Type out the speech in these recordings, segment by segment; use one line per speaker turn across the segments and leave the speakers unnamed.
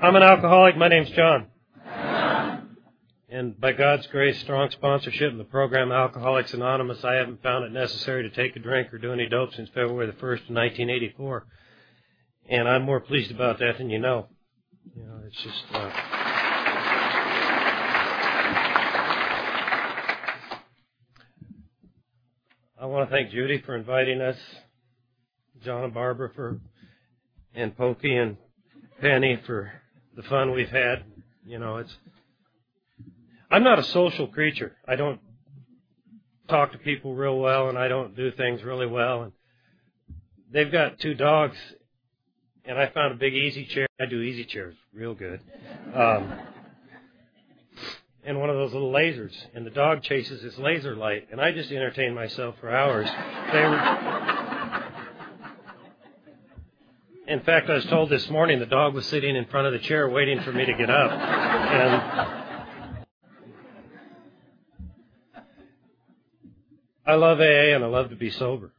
I'm an alcoholic. My name's John. And by God's grace, strong sponsorship in the program Alcoholics Anonymous, I haven't found it necessary to take a drink or do any dope since February the 1st, 1984. And I'm more pleased about that than you know. You know, it's just. Uh, I want to thank Judy for inviting us, John and Barbara for, and Pokey and Penny for the fun we've had. You know, it's. I'm not a social creature. I don't talk to people real well, and I don't do things really well. And they've got two dogs, and I found a big easy chair. I do easy chairs real good. Um, and one of those little lasers, and the dog chases this laser light, and I just entertain myself for hours. They were, in fact, I was told this morning the dog was sitting in front of the chair waiting for me to get up. And I love AA and I love to be sober,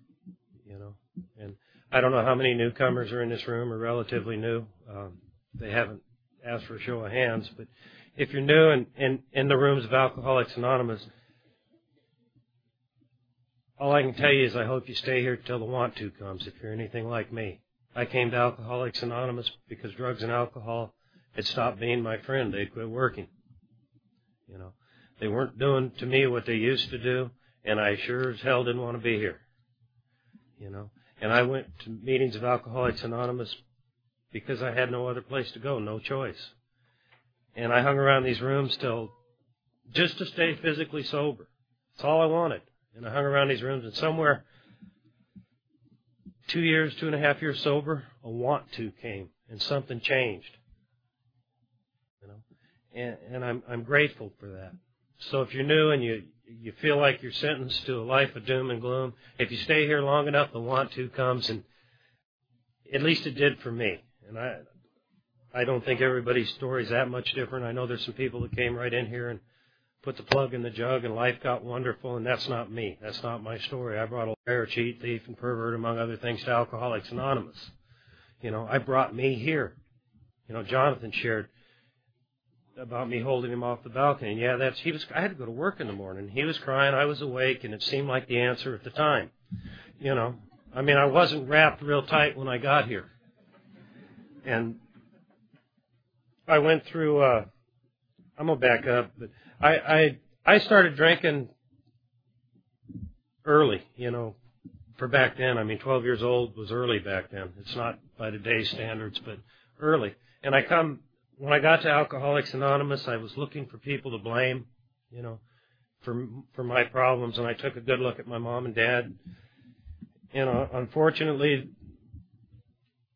you know. And I don't know how many newcomers are in this room or relatively new. Um, they haven't asked for a show of hands, but if you're new and in, in the rooms of Alcoholics Anonymous, all I can tell you is I hope you stay here till the want to comes if you're anything like me. I came to Alcoholics Anonymous because drugs and alcohol had stopped being my friend. They'd quit working. You know, they weren't doing to me what they used to do, and I sure as hell didn't want to be here. You know, and I went to meetings of Alcoholics Anonymous because I had no other place to go, no choice. And I hung around these rooms till just to stay physically sober. That's all I wanted. And I hung around these rooms, and somewhere two years, two and a half years sober, a want to came and something changed. You know, and, and I'm I'm grateful for that. So if you're new and you you feel like you're sentenced to a life of doom and gloom, if you stay here long enough, the want to comes, and at least it did for me. And I I don't think everybody's story is that much different. I know there's some people that came right in here and put the plug in the jug and life got wonderful, and that's not me. That's not my story. I brought a liar, cheat, thief, and pervert, among other things, to Alcoholics Anonymous. You know, I brought me here. You know, Jonathan shared about me holding him off the balcony. And yeah, that's he was. I had to go to work in the morning. He was crying. I was awake, and it seemed like the answer at the time. You know, I mean, I wasn't wrapped real tight when I got here, and I went through. uh I'm gonna back up, but I I I started drinking early, you know, for back then. I mean, 12 years old was early back then. It's not by today's standards, but early. And I come when I got to Alcoholics Anonymous, I was looking for people to blame, you know, for for my problems, and I took a good look at my mom and dad. You know, unfortunately,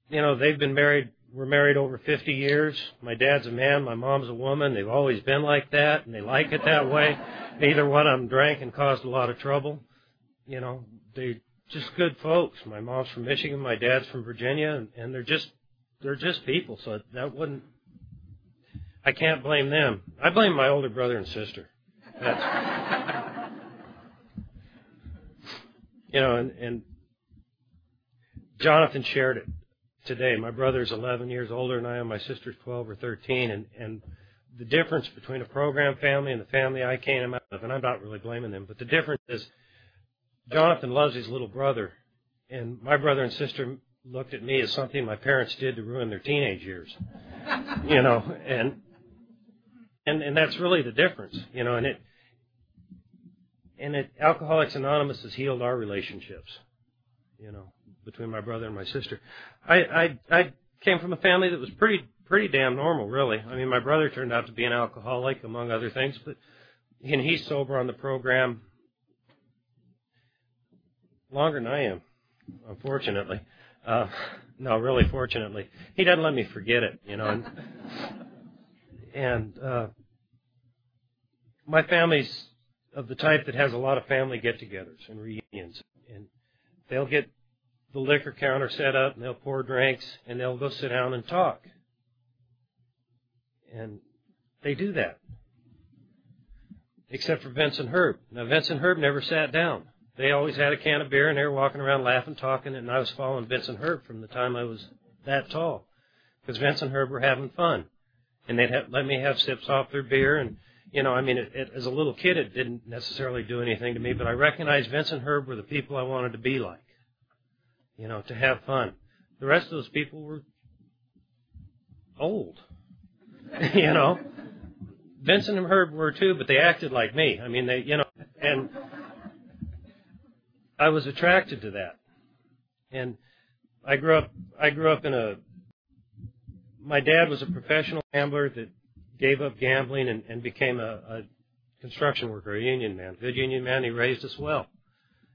you know, they've been married we're married over 50 years. My dad's a man, my mom's a woman. They've always been like that, and they like it that way. Neither one of them drank and caused a lot of trouble. You know, they're just good folks. My mom's from Michigan, my dad's from Virginia, and, and they're just they're just people. So that wouldn't. I can't blame them. I blame my older brother and sister. That's. you know, and, and Jonathan shared it today. My brother's 11 years older than I am. My sister's 12 or 13, and and the difference between a program family and the family I came out of, and I'm not really blaming them, but the difference is Jonathan loves his little brother, and my brother and sister looked at me as something my parents did to ruin their teenage years, you know, and and and that's really the difference, you know, and it and it Alcoholics Anonymous has healed our relationships, you know between my brother and my sister. I I I came from a family that was pretty pretty damn normal, really. I mean, my brother turned out to be an alcoholic, among other things, but and he's sober on the program longer than I am, unfortunately. Uh, no, really, fortunately, he doesn't let me forget it, you know. And, and uh, my family's of the type that has a lot of family get-togethers and reunions, and they'll get the liquor counter set up and they'll pour drinks and they'll go sit down and talk. And they do that. Except for Vince and Herb. Now Vince and Herb never sat down. They always had a can of beer and they were walking around laughing, talking, and I was following Vince and Herb from the time I was that tall. because Vince and Herb were having fun, and they'd have, let me have sips off their beer, and you know, I mean, it, it, as a little kid, it didn't necessarily do anything to me, but I recognized Vince and Herb were the people I wanted to be like, you know, to have fun. The rest of those people were old, you know. Vincent and Herb were too, but they acted like me. I mean, they, you know, and I was attracted to that. And I grew up, I grew up in a, my dad was a professional gambler that gave up gambling and, and became a, a construction worker, a union man, good union man. He raised us well,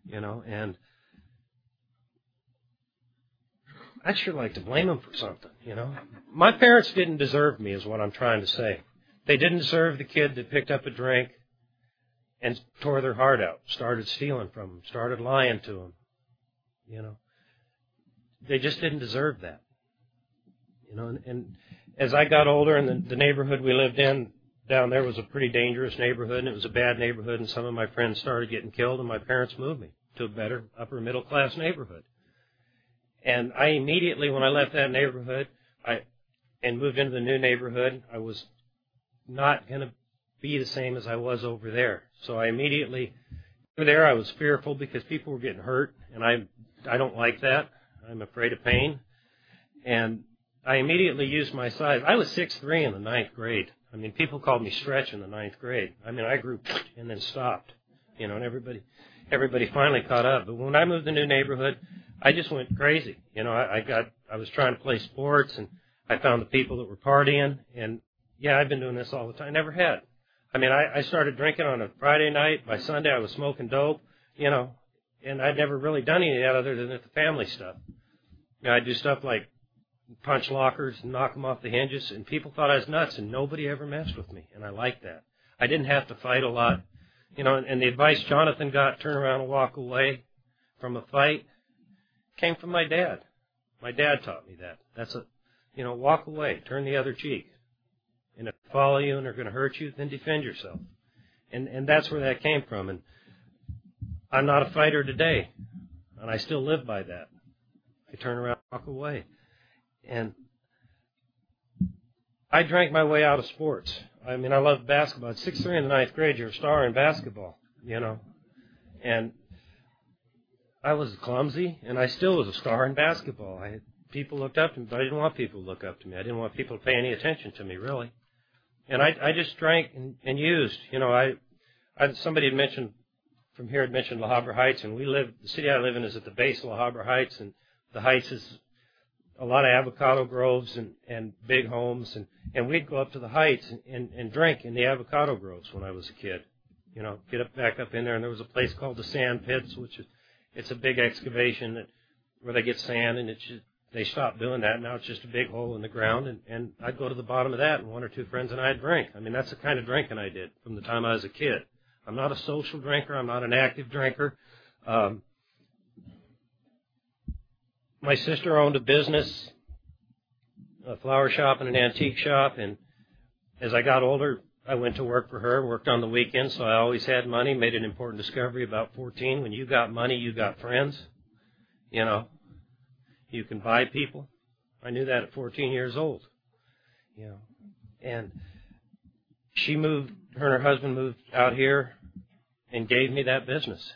you know, and I'd sure like to blame him for something, you know. My parents didn't deserve me, is what I'm trying to say. They didn't deserve the kid that picked up a drink and tore their heart out, started stealing from them, started lying to them. You know, they just didn't deserve that. You know, and, and as I got older, and the, the neighborhood we lived in down there was a pretty dangerous neighborhood, and it was a bad neighborhood, and some of my friends started getting killed, and my parents moved me to a better upper middle class neighborhood. And I immediately, when I left that neighborhood, I and moved into the new neighborhood, I was not going to be the same as I was over there. So I immediately over there I was fearful because people were getting hurt, and I I don't like that. I'm afraid of pain, and I immediately used my size. I was six three in the ninth grade. I mean, people called me stretch in the ninth grade. I mean, I grew and then stopped, you know, and everybody everybody finally caught up. But when I moved to the new neighborhood, I just went crazy. You know, I, I got I was trying to play sports and I found the people that were partying and yeah, I've been doing this all the time. I Never had. I mean, I, I started drinking on a Friday night. By Sunday, I was smoking dope, you know, and I'd never really done any of that other than the family stuff. You know, I'd do stuff like punch lockers and knock them off the hinges, and people thought I was nuts, and nobody ever messed with me, and I liked that. I didn't have to fight a lot, you know, and, and the advice Jonathan got, turn around and walk away from a fight, came from my dad. My dad taught me that. That's a, you know, walk away, turn the other cheek and if they follow you and are going to hurt you, then defend yourself. And and that's where that came from. And I'm not a fighter today, and I still live by that. I turn around, walk away, and I drank my way out of sports. I mean, I loved basketball. At sixth three in the ninth grade, you're a star in basketball, you know, and I was clumsy, and I still was a star in basketball. I people looked up to me, but I didn't want people to look up to me. I didn't want people to pay any attention to me, really and I, I just drank and, and used. You know, I, I somebody had mentioned from here had mentioned La Habra Heights, and we live. The city I live in is at the base of La Habra Heights, and the Heights is a lot of avocado groves and and big homes, and and we'd go up to the Heights and, and and drink in the avocado groves when I was a kid. You know, get up back up in there, and there was a place called the Sand Pits, which is it's a big excavation that where they get sand, and it's just they stopped doing that. Now it's just a big hole in the ground, and, and I'd go to the bottom of that, and one or two friends and I'd drink. I mean, that's the kind of drinking I did from the time I was a kid. I'm not a social drinker. I'm not an active drinker. Um, my sister owned a business, a flower shop and an antique shop, and as I got older, I went to work for her, worked on the weekends, so I always had money. Made an important discovery about 14. When you got money, you got friends. You know, you can buy people. I knew that at 14 years old. You know, and she moved. Her and her husband moved out here and gave me that business.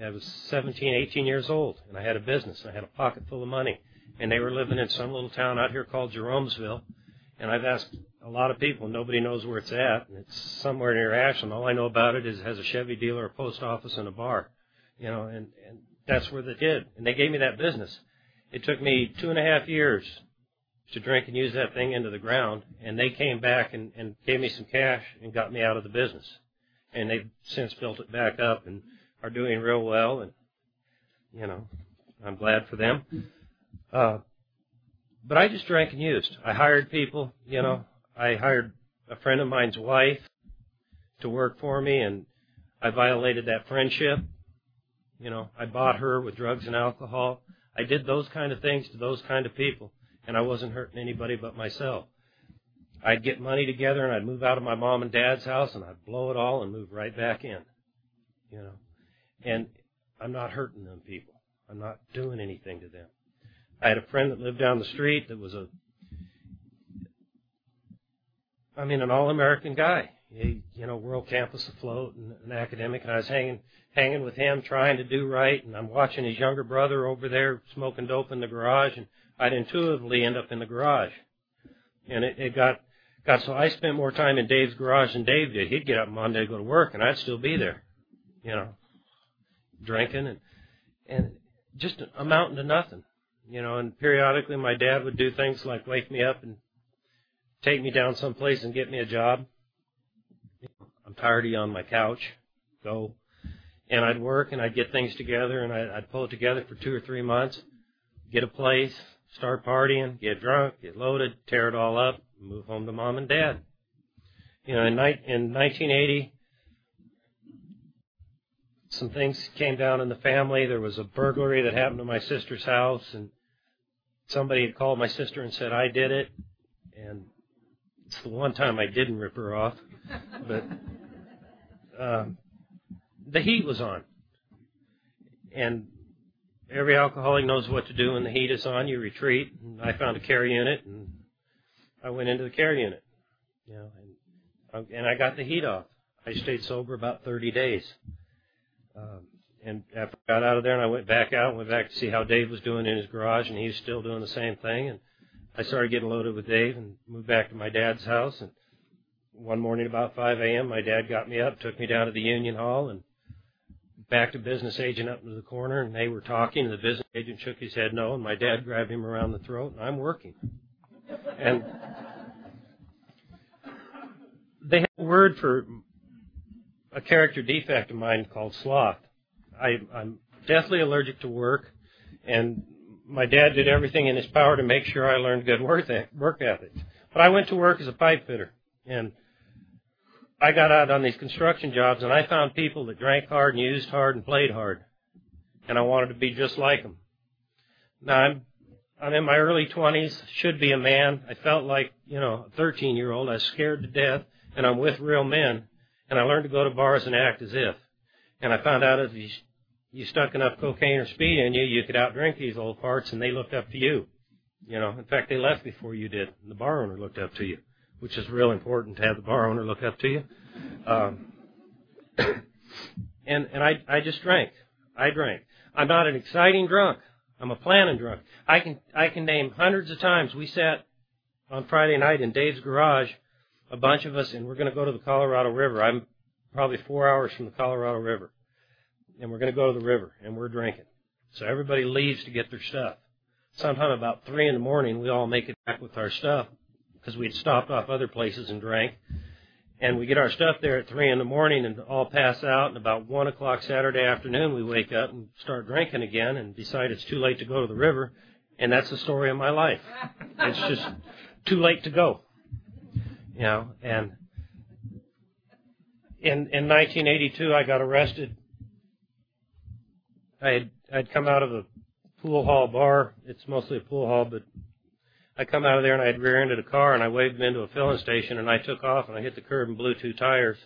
I was 17, 18 years old, and I had a business. I had a pocket full of money, and they were living in some little town out here called Jeromesville. And I've asked a lot of people, nobody knows where it's at. It's somewhere near Ashland. All I know about it is it has a Chevy dealer, a post office, and a bar. You know, and and that's where they did. And they gave me that business. It took me two and a half years to drink and use that thing into the ground, and they came back and, and gave me some cash and got me out of the business. And they've since built it back up and are doing real well, and you know, I'm glad for them. Uh, but I just drank and used. I hired people, you know, I hired a friend of mine's wife to work for me, and I violated that friendship. You know, I bought her with drugs and alcohol. I did those kind of things to those kind of people, and I wasn't hurting anybody but myself. I'd get money together and I'd move out of my mom and dad's house and I'd blow it all and move right back in. You know, and I'm not hurting them people. I'm not doing anything to them. I had a friend that lived down the street that was a I mean, an all-American guy. He, you know, world campus afloat and an academic, and I was hanging hanging with him, trying to do right, and I'm watching his younger brother over there smoking dope in the garage, and I'd intuitively end up in the garage, and it, it got got so I spent more time in Dave's garage than Dave did. He'd get up Monday to go to work, and I'd still be there, you know, drinking and and just amounting to nothing, you know. And periodically, my dad would do things like wake me up and take me down someplace and get me a job. I'm tired of you on my couch. Go. And I'd work and I'd get things together and I'd, pull it together for two or three months, get a place, start partying, get drunk, get loaded, tear it all up, move home to mom and dad. You know, in, in 1980, some things came down in the family. There was a burglary that happened to my sister's house, and somebody had called my sister and said I did it, and it's the one time I didn't rip her off, but um, the heat was on, and every alcoholic knows what to do when the heat is on. You retreat. And I found a care unit, and I went into the care unit. You know, and, and I got the heat off. I stayed sober about 30 days. Um, and after I got out of there and I went back out, went back to see how Dave was doing in his garage, and he was still doing the same thing. And I started getting loaded with Dave and moved back to my dad's house. And one morning about 5 a.m., my dad got me up, took me down to the Union Hall, and back to business agent up into the corner. And they were talking, and the business agent shook his head no, and my dad grabbed him around the throat, and I'm working. And they have a word for a character defect of mine called sloth. I, I'm deathly allergic to work, and my dad did everything in his power to make sure I learned good work work ethics. But I went to work as a pipe fitter, and I got out on these construction jobs, and I found people that drank hard and used hard and played hard, and I wanted to be just like them. Now I'm I'm in my early 20s, should be a man. I felt like you know a 13 year old. I was scared to death, and I'm with real men, and I learned to go to bars and act as if. And I found out if you you stuck enough cocaine or speed in you, you could outdrink these old parts, and they looked up to you. You know, in fact, they left before you did. The bar owner looked up to you, which is real important to have the bar owner look up to you. Um, and and I I just drank. I drank. I'm not an exciting drunk. I'm a planning drunk. I can I can name hundreds of times we sat on Friday night in Dave's garage, a bunch of us, and we're going to go to the Colorado River. I'm probably four hours from the Colorado River and we're going to go to the river, and we're drinking. So everybody leaves to get their stuff. Sometime about three in the morning, we all make it back with our stuff because we'd stopped off other places and drank. And we get our stuff there at three in the morning and all pass out. And about one o'clock Saturday afternoon, we wake up and start drinking again and decide it's too late to go to the river. And that's the story of my life. It's just too late to go. You know, and in in 1982, I got arrested I had I'd come out of a pool hall bar. It's mostly a pool hall, but I come out of there and I had rear-ended a car and I waved him into a filling station and I took off and I hit the curb and blew two tires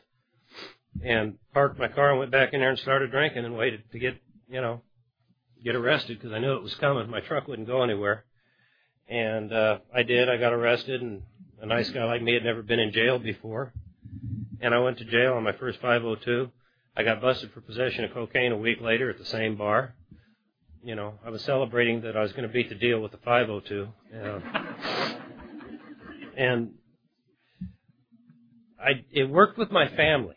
and parked my car and went back in there and started drinking and waited to get you know get arrested because I knew it was coming. My truck wouldn't go anywhere, and uh, I did. I got arrested and a nice guy like me had never been in jail before, and I went to jail on my first 502 I got busted for possession of cocaine a week later at the same bar. You know, I was celebrating that I was going to beat the deal with the 502. Uh, and I it worked with my family.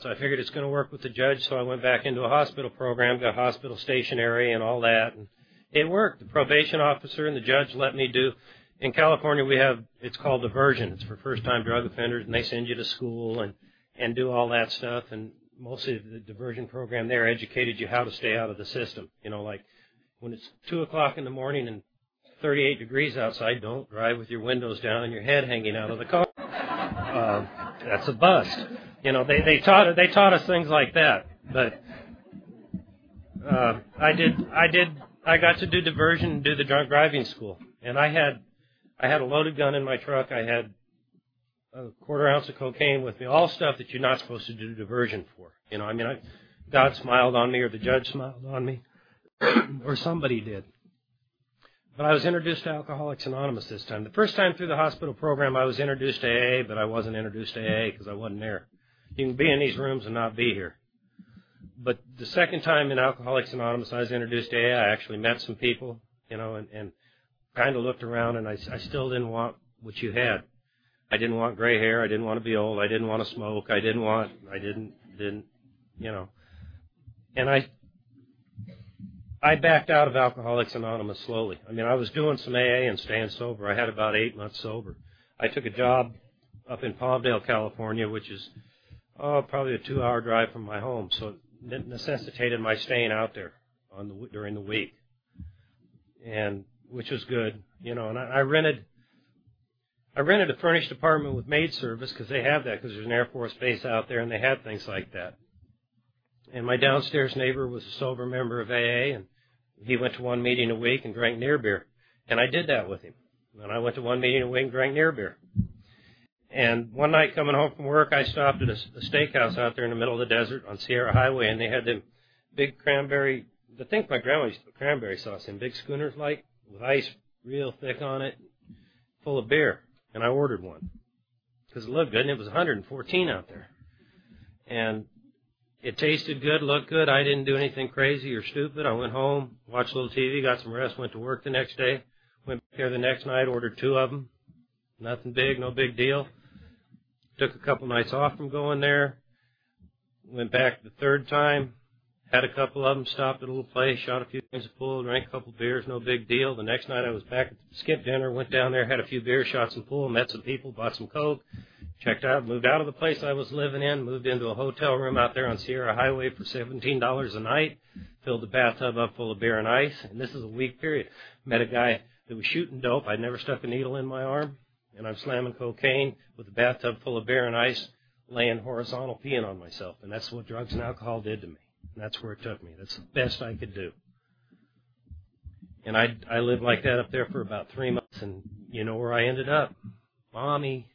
So I figured it's going to work with the judge, so I went back into a hospital program, got hospital stationary and all that, and it worked. The probation officer and the judge let me do. In California, we have it's called diversion. It's for first-time drug offenders, and they send you to school and and do all that stuff. And mostly the diversion program there educated you how to stay out of the system. You know, like when it's two o'clock in the morning and 38 degrees outside, don't drive with your windows down and your head hanging out of the car. Uh, that's a bust. You know, they they taught they taught us things like that. But uh, I did I did I got to do diversion and do the drunk driving school, and I had I had a loaded gun in my truck. I had a quarter ounce of cocaine with me, all stuff that you're not supposed to do diversion for. You know, I mean, I, God smiled on me, or the judge smiled on me, or somebody did. but I was introduced to Alcoholics Anonymous this time. The first time through the hospital program, I was introduced to AA, but I wasn't introduced to AA because I wasn't there. You can be in these rooms and not be here. But the second time in Alcoholics Anonymous, I was introduced to AA. I actually met some people, you know, and, and kind of looked around, and I, I still didn't want what you had. I didn't want gray hair. I didn't want to be old. I didn't want to smoke. I didn't want. I didn't. Didn't. You know. And I. I backed out of Alcoholics Anonymous slowly. I mean, I was doing some AA and staying sober. I had about eight months sober. I took a job up in Palmdale, California, which is oh probably a two-hour drive from my home. So it necessitated my staying out there on the during the week, and which was good, you know. And I, I rented I rented a furnished apartment with maid service because they have that because there's an Air Force base out there and they had things like that. And my downstairs neighbor was a sober member of AA and he went to one meeting a week and drank near beer. And I did that with him. And I went to one meeting a week and drank near beer. And one night coming home from work, I stopped at a, a steakhouse out there in the middle of the desert on Sierra Highway and they had them big cranberry, I think my grandma used to put cranberry sauce in, big schooners like, with ice real thick on it, full of beer and I ordered one because it looked good, and it was 114 out there, and it tasted good, looked good. I didn't do anything crazy or stupid. I went home, watched a little TV, got some rest, went to work the next day, went back there the next night, ordered two of them. Nothing big, no big deal. Took a couple nights off from going there. Went back the third time, had a couple of them, stopped at a little place, shot a few games of pool, drank a couple of beers, no big deal. The next night I was back at skip dinner, went down there, had a few beers, shot some pool, met some people, bought some coke, checked out, moved out of the place I was living in, moved into a hotel room out there on Sierra Highway for seventeen dollars a night, filled the bathtub up full of beer and ice, and this is a week period. Met a guy that was shooting dope. I'd never stuck a needle in my arm, and I'm slamming cocaine with a bathtub full of beer and ice, laying horizontal peeing on myself, and that's what drugs and alcohol did to me. That's where it took me. That's the best I could do. And I I lived like that up there for about three months, and you know where I ended up, mommy.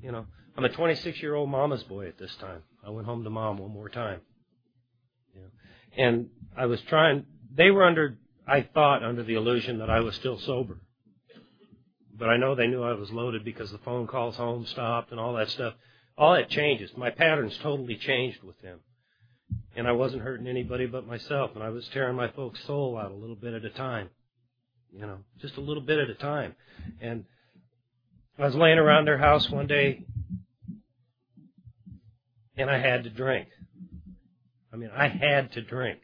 You know, I'm a 26 year old mama's boy at this time. I went home to mom one more time. You know, and I was trying. They were under, I thought, under the illusion that I was still sober. But I know they knew I was loaded because the phone calls home stopped and all that stuff. All that changes. My patterns totally changed with them and I wasn't hurting anybody but myself, and I was tearing my folks' soul out a little bit at a time, you know, just a little bit at a time. And I was laying around their house one day, and I had to drink. I mean, I had to drink.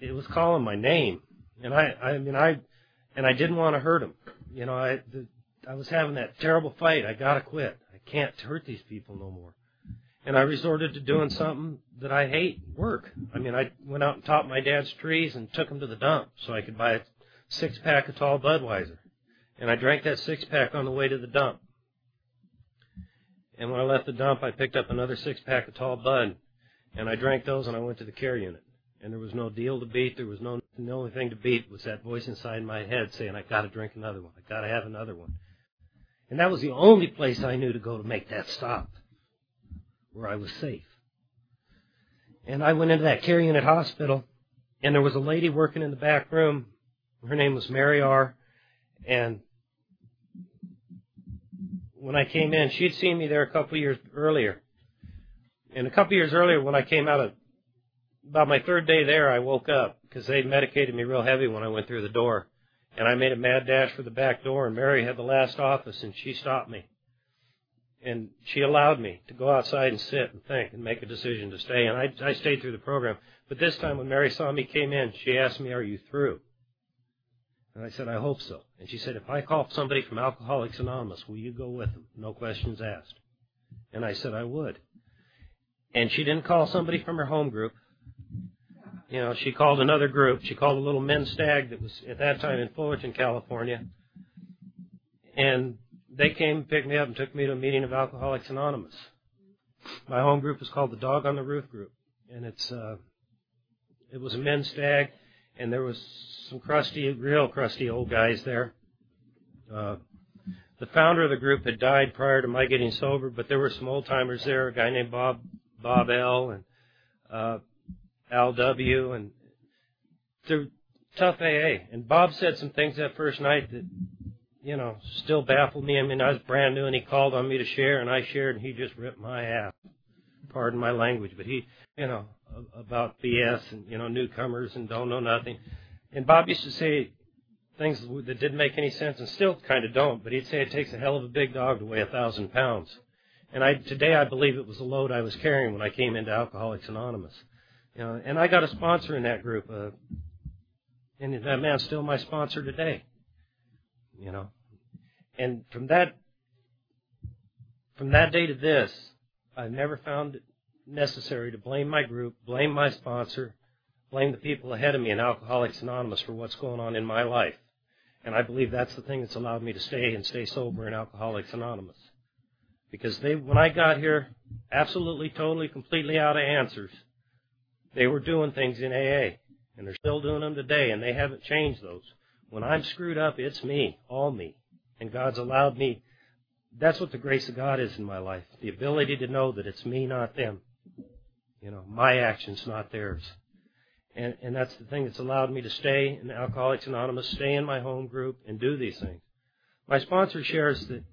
It was calling my name, and I, I mean, I, and I didn't want to hurt him. You know, I, the, I was having that terrible fight. I gotta quit. I can't hurt these people no more and I resorted to doing something that I hate, work. I mean, I went out and topped my dad's trees and took them to the dump so I could buy a six pack of tall Budweiser. And I drank that six pack on the way to the dump. And when I left the dump, I picked up another six pack of tall Bud, and I drank those and I went to the care unit. And there was no deal to beat. There was no, the only thing to beat was that voice inside my head saying, I gotta drink another one. I gotta have another one. And that was the only place I knew to go to make that stop where I was safe. And I went into that care unit hospital, and there was a lady working in the back room. Her name was Mary R. And when I came in, she had seen me there a couple of years earlier. And a couple of years earlier, when I came out of about my third day there, I woke up because they medicated me real heavy when I went through the door. And I made a mad dash for the back door, and Mary had the last office, and she stopped me and she allowed me to go outside and sit and think and make a decision to stay. And I, I stayed through the program. But this time when Mary saw me came in, she asked me, are you through? And I said, I hope so. And she said, if I call somebody from Alcoholics Anonymous, will you go with them? No questions asked. And I said, I would. And she didn't call somebody from her home group. You know, she called another group. She called a little men's stag that was at that time in Fullerton, California. And they came picked me up and took me to a meeting of Alcoholics Anonymous. My home group is called the Dog on the Roof Group, and it's uh, it was a men's stag, and there was some crusty, real crusty old guys there. Uh, the founder of the group had died prior to my getting sober, but there were some old timers there. A guy named Bob Bob L. and uh, Al W. and there tough AA. And Bob said some things that first night that, you know, still baffled me. I mean, I was brand new and he called on me to share and I shared and he just ripped my ass. Pardon my language, but he, you know, about BS and, you know, newcomers and don't know nothing. And Bob used to say things that didn't make any sense and still kind of don't, but he'd say it takes a hell of a big dog to weigh a thousand pounds. And I, today I believe it was the load I was carrying when I came into Alcoholics Anonymous. You know, and I got a sponsor in that group, uh, and that man's still my sponsor today. You know, and from that, from that day to this, I've never found it necessary to blame my group, blame my sponsor, blame the people ahead of me in Alcoholics Anonymous for what's going on in my life. And I believe that's the thing that's allowed me to stay and stay sober in Alcoholics Anonymous. Because they, when I got here, absolutely, totally, completely out of answers, they were doing things in AA. And they're still doing them today, and they haven't changed those. When I'm screwed up, it's me, all me. And God's allowed me. That's what the grace of God is in my life. The ability to know that it's me, not them. You know, my actions, not theirs. And, and that's the thing that's allowed me to stay in Alcoholics Anonymous, stay in my home group, and do these things. My sponsor shares that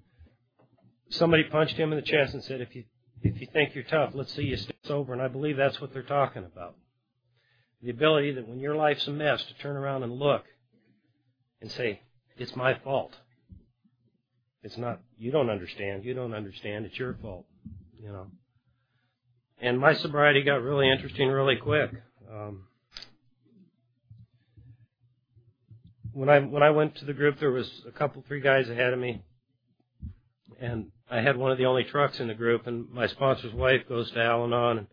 somebody punched him in the chest and said, if you, if you think you're tough, let's see you stay sober. And I believe that's what they're talking about. The ability that when your life's a mess to turn around and look and say, it's my fault. It's not, you don't understand. You don't understand. It's your fault. You know. And my sobriety got really interesting really quick. Um, when I when I went to the group, there was a couple, three guys ahead of me, and I had one of the only trucks in the group. And my sponsor's wife goes to Al-Anon, and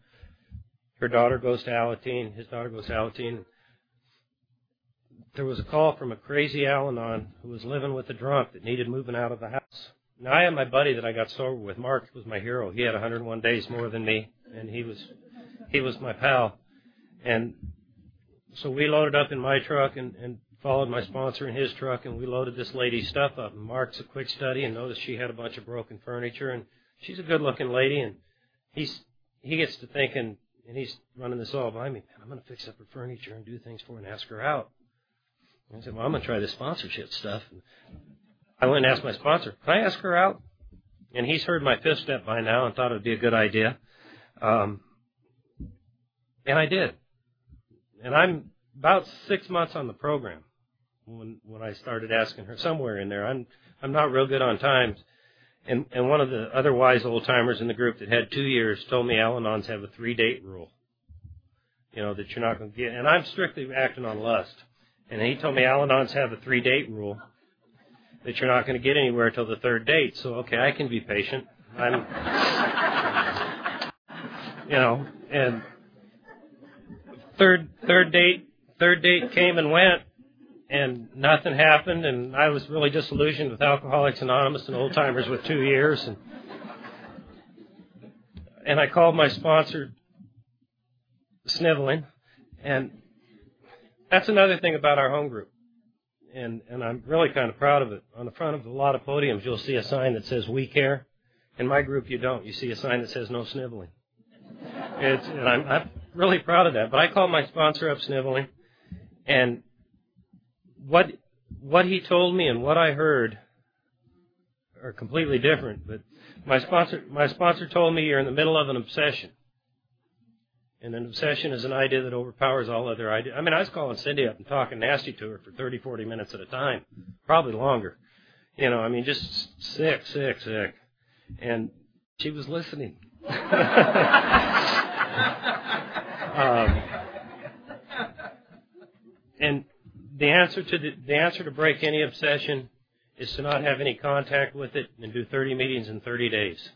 her daughter goes to Alateen. His daughter goes to Alateen. There was a call from a crazy Al-Anon who was living with a drunk that needed moving out of the house. Now I had my buddy that I got sober with. Mark was my hero. He had 101 days more than me, and he was he was my pal. And so we loaded up in my truck and, and followed my sponsor in his truck, and we loaded this lady's stuff up. Mark's a quick study and noticed she had a bunch of broken furniture, and she's a good-looking lady, and he's he gets to thinking, and he's running this all by me. Man, I'm going to fix up her furniture and do things for her and ask her out. I said, well, I'm going to try this sponsorship stuff. And I went and asked my sponsor, can I ask her out? And he's heard my fifth step by now and thought it would be a good idea. Um, and I did. And I'm about six months on the program when when I started asking her somewhere in there. I'm I'm not real good on times. And and one of the other wise old timers in the group that had two years told me Al-Anons have a three date rule. You know, that you're not gonna get and I'm strictly acting on lust. And he told me Al-Anons have a three date rule that you're not going to get anywhere till the third date. So okay, I can be patient. I'm you know, and third third date third date came and went and nothing happened, and I was really disillusioned with Alcoholics Anonymous and Old Timers with two years, and and I called my sponsor, Sniveling, and that's another thing about our home group, and and I'm really kind of proud of it. On the front of a lot of podiums, you'll see a sign that says "We Care." In my group, you don't. You see a sign that says "No Sniveling." It's, and I'm, I'm really proud of that. But I called my sponsor up, Sniveling, and what what he told me and what I heard are completely different. But my sponsor my sponsor told me you're in the middle of an obsession. And an obsession is an idea that overpowers all other ideas. I mean, I was calling Cindy up and talking nasty to her for 30, 40 minutes at a time, probably longer. You know, I mean, just sick, sick, sick. And she was listening. um, and the answer to the, the answer to break any obsession is to not have any contact with it and do 30 meetings in 30 days.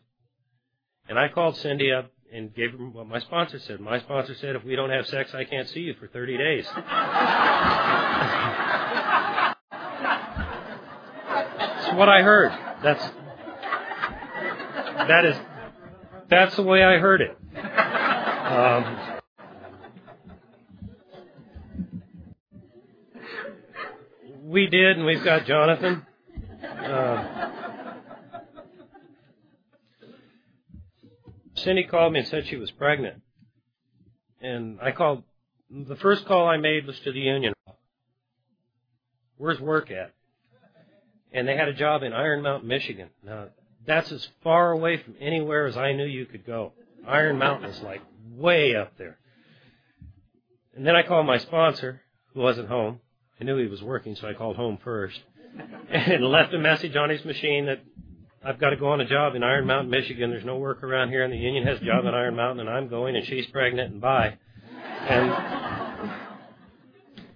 And I called Cindy up and gave him what my sponsor said. My sponsor said, if we don't have sex, I can't see you for 30 days. That's what I heard. That's that is that's the way I heard it. Um, we did, and we've got Jonathan. Uh, Cindy called me and said she was pregnant. And I called, the first call I made was to the union. where's work at? And they had a job in Iron Mountain, Michigan. Now, that's as far away from anywhere as I knew you could go. Iron Mountain is like way up there. And then I called my sponsor, who wasn't home. I knew he was working, so I called home first. And left a message on his machine that I've got to go on a job in Iron Mountain, Michigan. There's no work around here, and the union has a job in Iron Mountain, and I'm going, and she's pregnant, and bye. And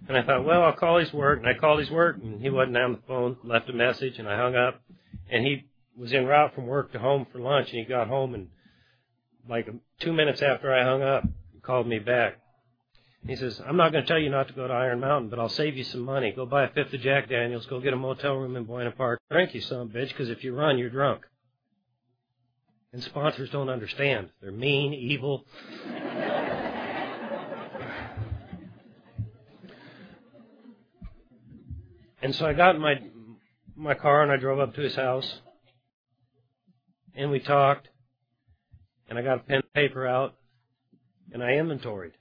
and I thought, well, I'll call his work, and I called his work, and he wasn't on the phone. Left a message, and I hung up, and he was en route from work to home for lunch, and he got home, and like two minutes after I hung up, he called me back. He says, I'm not going to tell you not to go to Iron Mountain, but I'll save you some money. Go buy a fifth of Jack Daniels. Go get a motel room in Buena Park. Drink, you a bitch, because if you run, you're drunk. And sponsors don't understand. They're mean, evil. and so I got in my my car and I drove up to his house. And we talked. And I got a pen and paper out. And I inventoried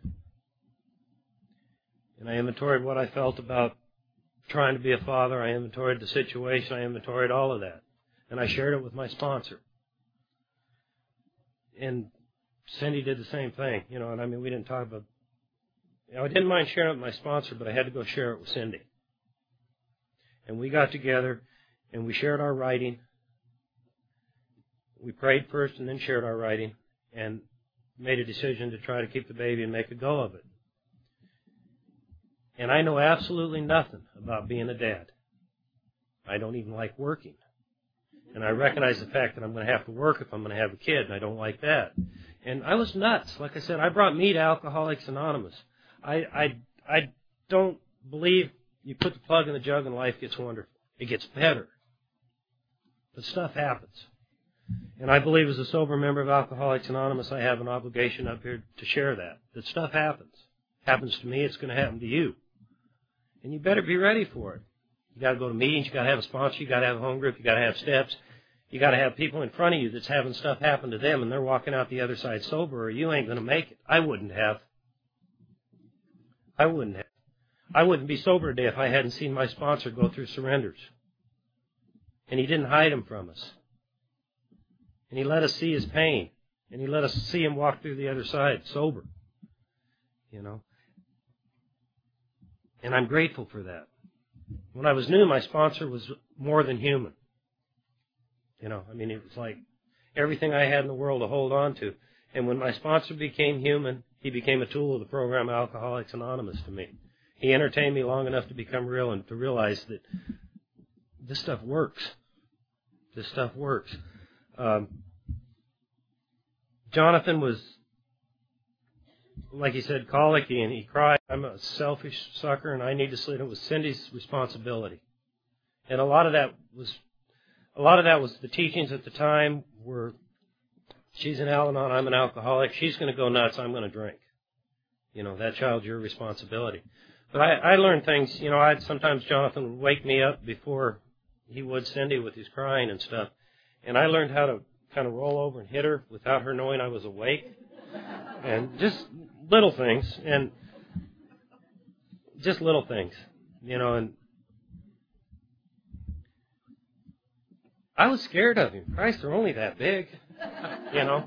and I inventoried what I felt about trying to be a father. I inventoried the situation. I inventoried all of that. And I shared it with my sponsor. And Cindy did the same thing, you know, and I mean, we didn't talk about, you know, I didn't mind sharing it with my sponsor, but I had to go share it with Cindy. And we got together and we shared our writing. We prayed first and then shared our writing and made a decision to try to keep the baby and make a go of it. And I know absolutely nothing about being a dad. I don't even like working. And I recognize the fact that I'm going to have to work if I'm going to have a kid, and I don't like that. And I was nuts. Like I said, I brought me to Alcoholics Anonymous. I, I, I don't believe you put the plug in the jug and life gets wonderful. It gets better. But stuff happens. And I believe as a sober member of Alcoholics Anonymous, I have an obligation up here to share that. That stuff happens. Happens to me, it's going to happen to you. And you better be ready for it. You got to go to meetings. You got to have a sponsor. You got to have a home group. You got to have steps. You got to have people in front of you that's having stuff happen to them, and they're walking out the other side sober, or you ain't going to make it. I wouldn't have. I wouldn't have. I wouldn't be sober today if I hadn't seen my sponsor go through surrenders. And he didn't hide them from us. And he let us see his pain. And he let us see him walk through the other side sober. You know. And I'm grateful for that. When I was new, my sponsor was more than human. You know, I mean, it was like everything I had in the world to hold on to. And when my sponsor became human, he became a tool of the program Alcoholics Anonymous to me. He entertained me long enough to become real and to realize that this stuff works. This stuff works. Um, Jonathan was like he said, colicky, and he cried, I'm a selfish sucker and I need to sleep. It was Cindy's responsibility. And a lot of that was, a lot of that was the teachings at the time were, she's an Al-Anon, I'm an alcoholic, she's going to go nuts, I'm going to drink. You know, that child's your responsibility. But I, I learned things, you know, I'd sometimes Jonathan would wake me up before he would Cindy with his crying and stuff. And I learned how to kind of roll over and hit her without her knowing I was awake. And just little things and just little things, you know, and I was scared of him. Christ, they're only that big, you know.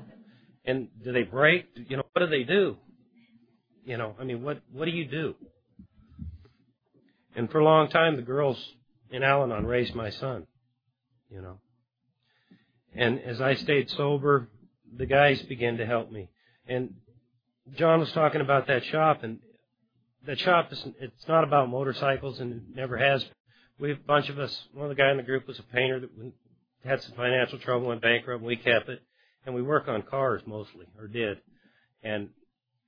And do they break? You know, what do they do? You know, I mean, what what do you do? And for a long time, the girls in Al-Anon raised my son, you know. And as I stayed sober, the guys began to help me. And John was talking about that shop, and that shop is it's not about motorcycles, and it never has. We a bunch of us. One of the guys in the group was a painter that had some financial trouble, went bankrupt. And we kept it, and we work on cars mostly, or did. And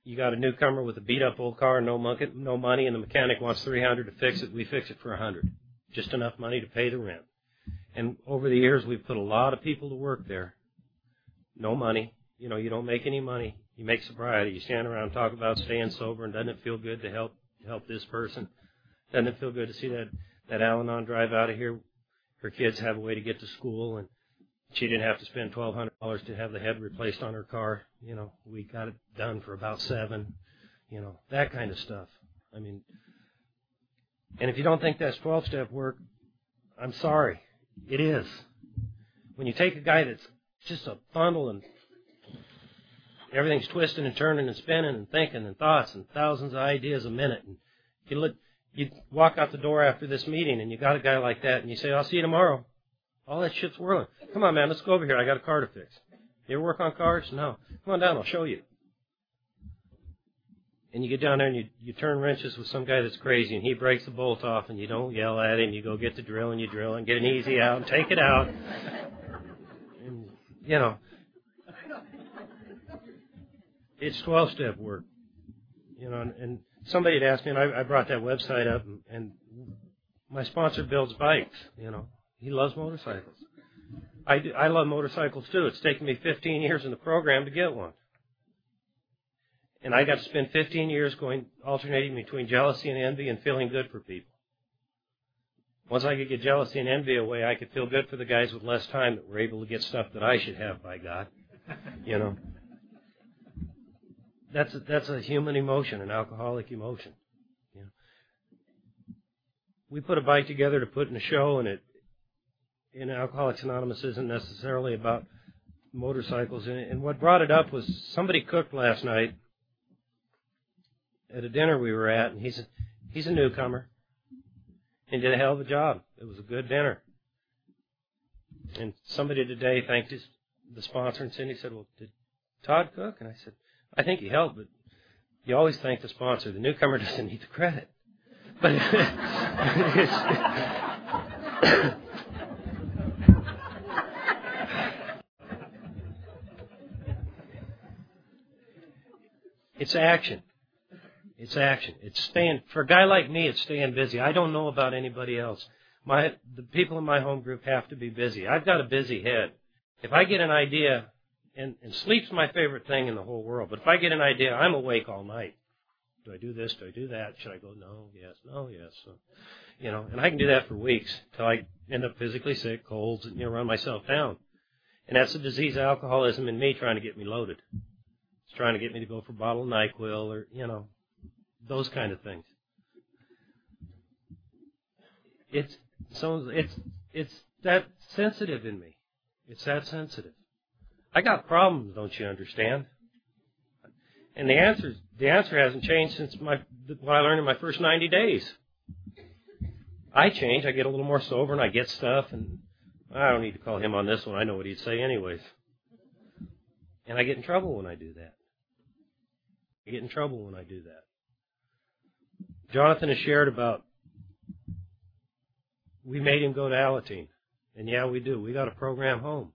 you got a newcomer with a beat up old car, no money, no money, and the mechanic wants three hundred to fix it. We fix it for a hundred, just enough money to pay the rent. And over the years, we've put a lot of people to work there. No money, you know, you don't make any money. You make sobriety. You stand around and talk about staying sober, and doesn't it feel good to help help this person? Doesn't it feel good to see that that Al-Anon drive out of here? Her kids have a way to get to school, and she didn't have to spend twelve hundred dollars to have the head replaced on her car. You know, we got it done for about seven. You know, that kind of stuff. I mean, And if you don't think that's 12 step work, I'm sorry. It is. When you take a guy that's just a bundle and everything's twisting and turning and spinning and thinking and thoughts and thousands of ideas a minute, and you look, you walk out the door after this meeting and you got a guy like that and you say, I'll see you tomorrow. All that shit's whirling. Come on, man, let's go over here. I got a car to fix. You ever work on cars? No. Come on down, I'll show you and you get down there and you, you turn wrenches with some guy that's crazy and he breaks the bolt off and you don't yell at him, you go get the drill and you drill and get an easy out and take it out. And, you know, it's 12 step work. You know, and, and somebody had asked me, and I, I brought that website up, and, and my sponsor builds bikes. You know, he loves motorcycles. I, do, I love motorcycles too. It's taken me 15 years in the program to get one. And I got to spend 15 years going, alternating between jealousy and envy and feeling good for people. Once I could get jealousy and envy away, I could feel good for the guys with less time that were able to get stuff that I should have by God. You know. That's a, that's a human emotion, an alcoholic emotion. You know. We put a bike together to put in a show, and it in Alcoholics Anonymous isn't necessarily about motorcycles. And, and what brought it up was somebody cooked last night at a dinner we were at, and he's a, he's a newcomer. And did a hell of a job. It was a good dinner. And somebody today thanked his the sponsor, and Cindy said, "Well, did Todd cook?" And I said, "I think he helped, but you always thank the sponsor. The newcomer doesn't need the credit." But it's, it's action. It's action. It's staying for a guy like me. It's staying busy. I don't know about anybody else. My the people in my home group have to be busy. I've got a busy head. If I get an idea, and, and sleep's my favorite thing in the whole world. But if I get an idea, I'm awake all night. Do I do this? Do I do that? Should I go? No, yes, no, yes. So, you know, and I can do that for weeks till I end up physically sick, colds, and you know, run myself down. And that's the disease of alcoholism in me trying to get me loaded. It's trying to get me to go for a bottle of NyQuil or, you know, those kind of things. It's so it's it's that sensitive in me. It's that sensitive. I got problems, don't you understand? And the answer the answer hasn't changed since my what I learned in my first 90 days. I change. I get a little more sober, and I get stuff, and I don't need to call him on this one. I know what he'd say anyways. And I get in trouble when I do that. I get in trouble when I do that. Jonathan has shared about we made him go to Alateen. And yeah, we do. We got a program home.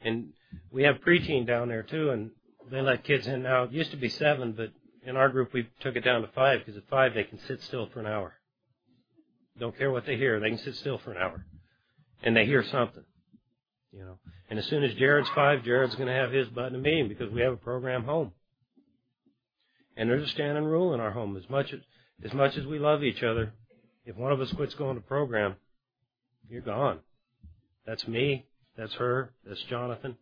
And we have preteen down there too, and they let kids in now. It used to be seven, but in our group we took it down to five because at five they can sit still for an hour. Don't care what they hear, they can sit still for an hour. And they hear something. You know. And as soon as Jared's five, Jared's gonna have his button a meeting because we have a program home. And there's a standing rule in our home. As much as as much as we love each other, if one of us quits going to program, you're gone. That's me. That's her. That's Jonathan.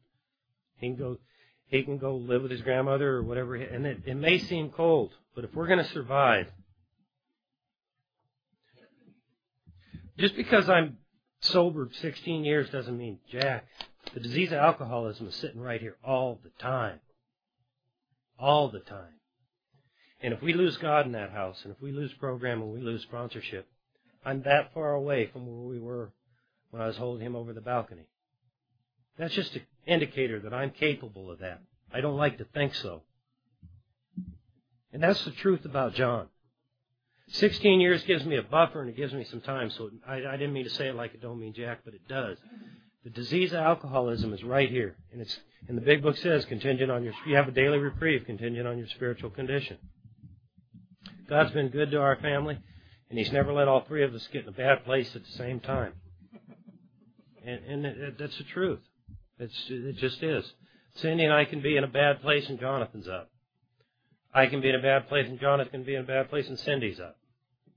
He can go. He can go live with his grandmother or whatever. And it, it may seem cold, but if we're going to survive, just because I'm sober 16 years doesn't mean jack. The disease of alcoholism is sitting right here all the time. All the time. And if we lose God in that house, and if we lose program and we lose sponsorship, I'm that far away from where we were when I was holding him over the balcony. That's just an indicator that I'm capable of that. I don't like to think so. And that's the truth about John. 16 years gives me a buffer and it gives me some time, so I, I didn't mean to say it like it don't mean jack, but it does. The disease of alcoholism is right here, and it's and the big book says contingent on your you have a daily reprieve contingent on your spiritual condition. God's been good to our family, and He's never let all three of us get in a bad place at the same time. And, and that's the truth. It's, it just is. Cindy and I can be in a bad place, and Jonathan's up. I can be in a bad place, and Jonathan can be in a bad place, and Cindy's up.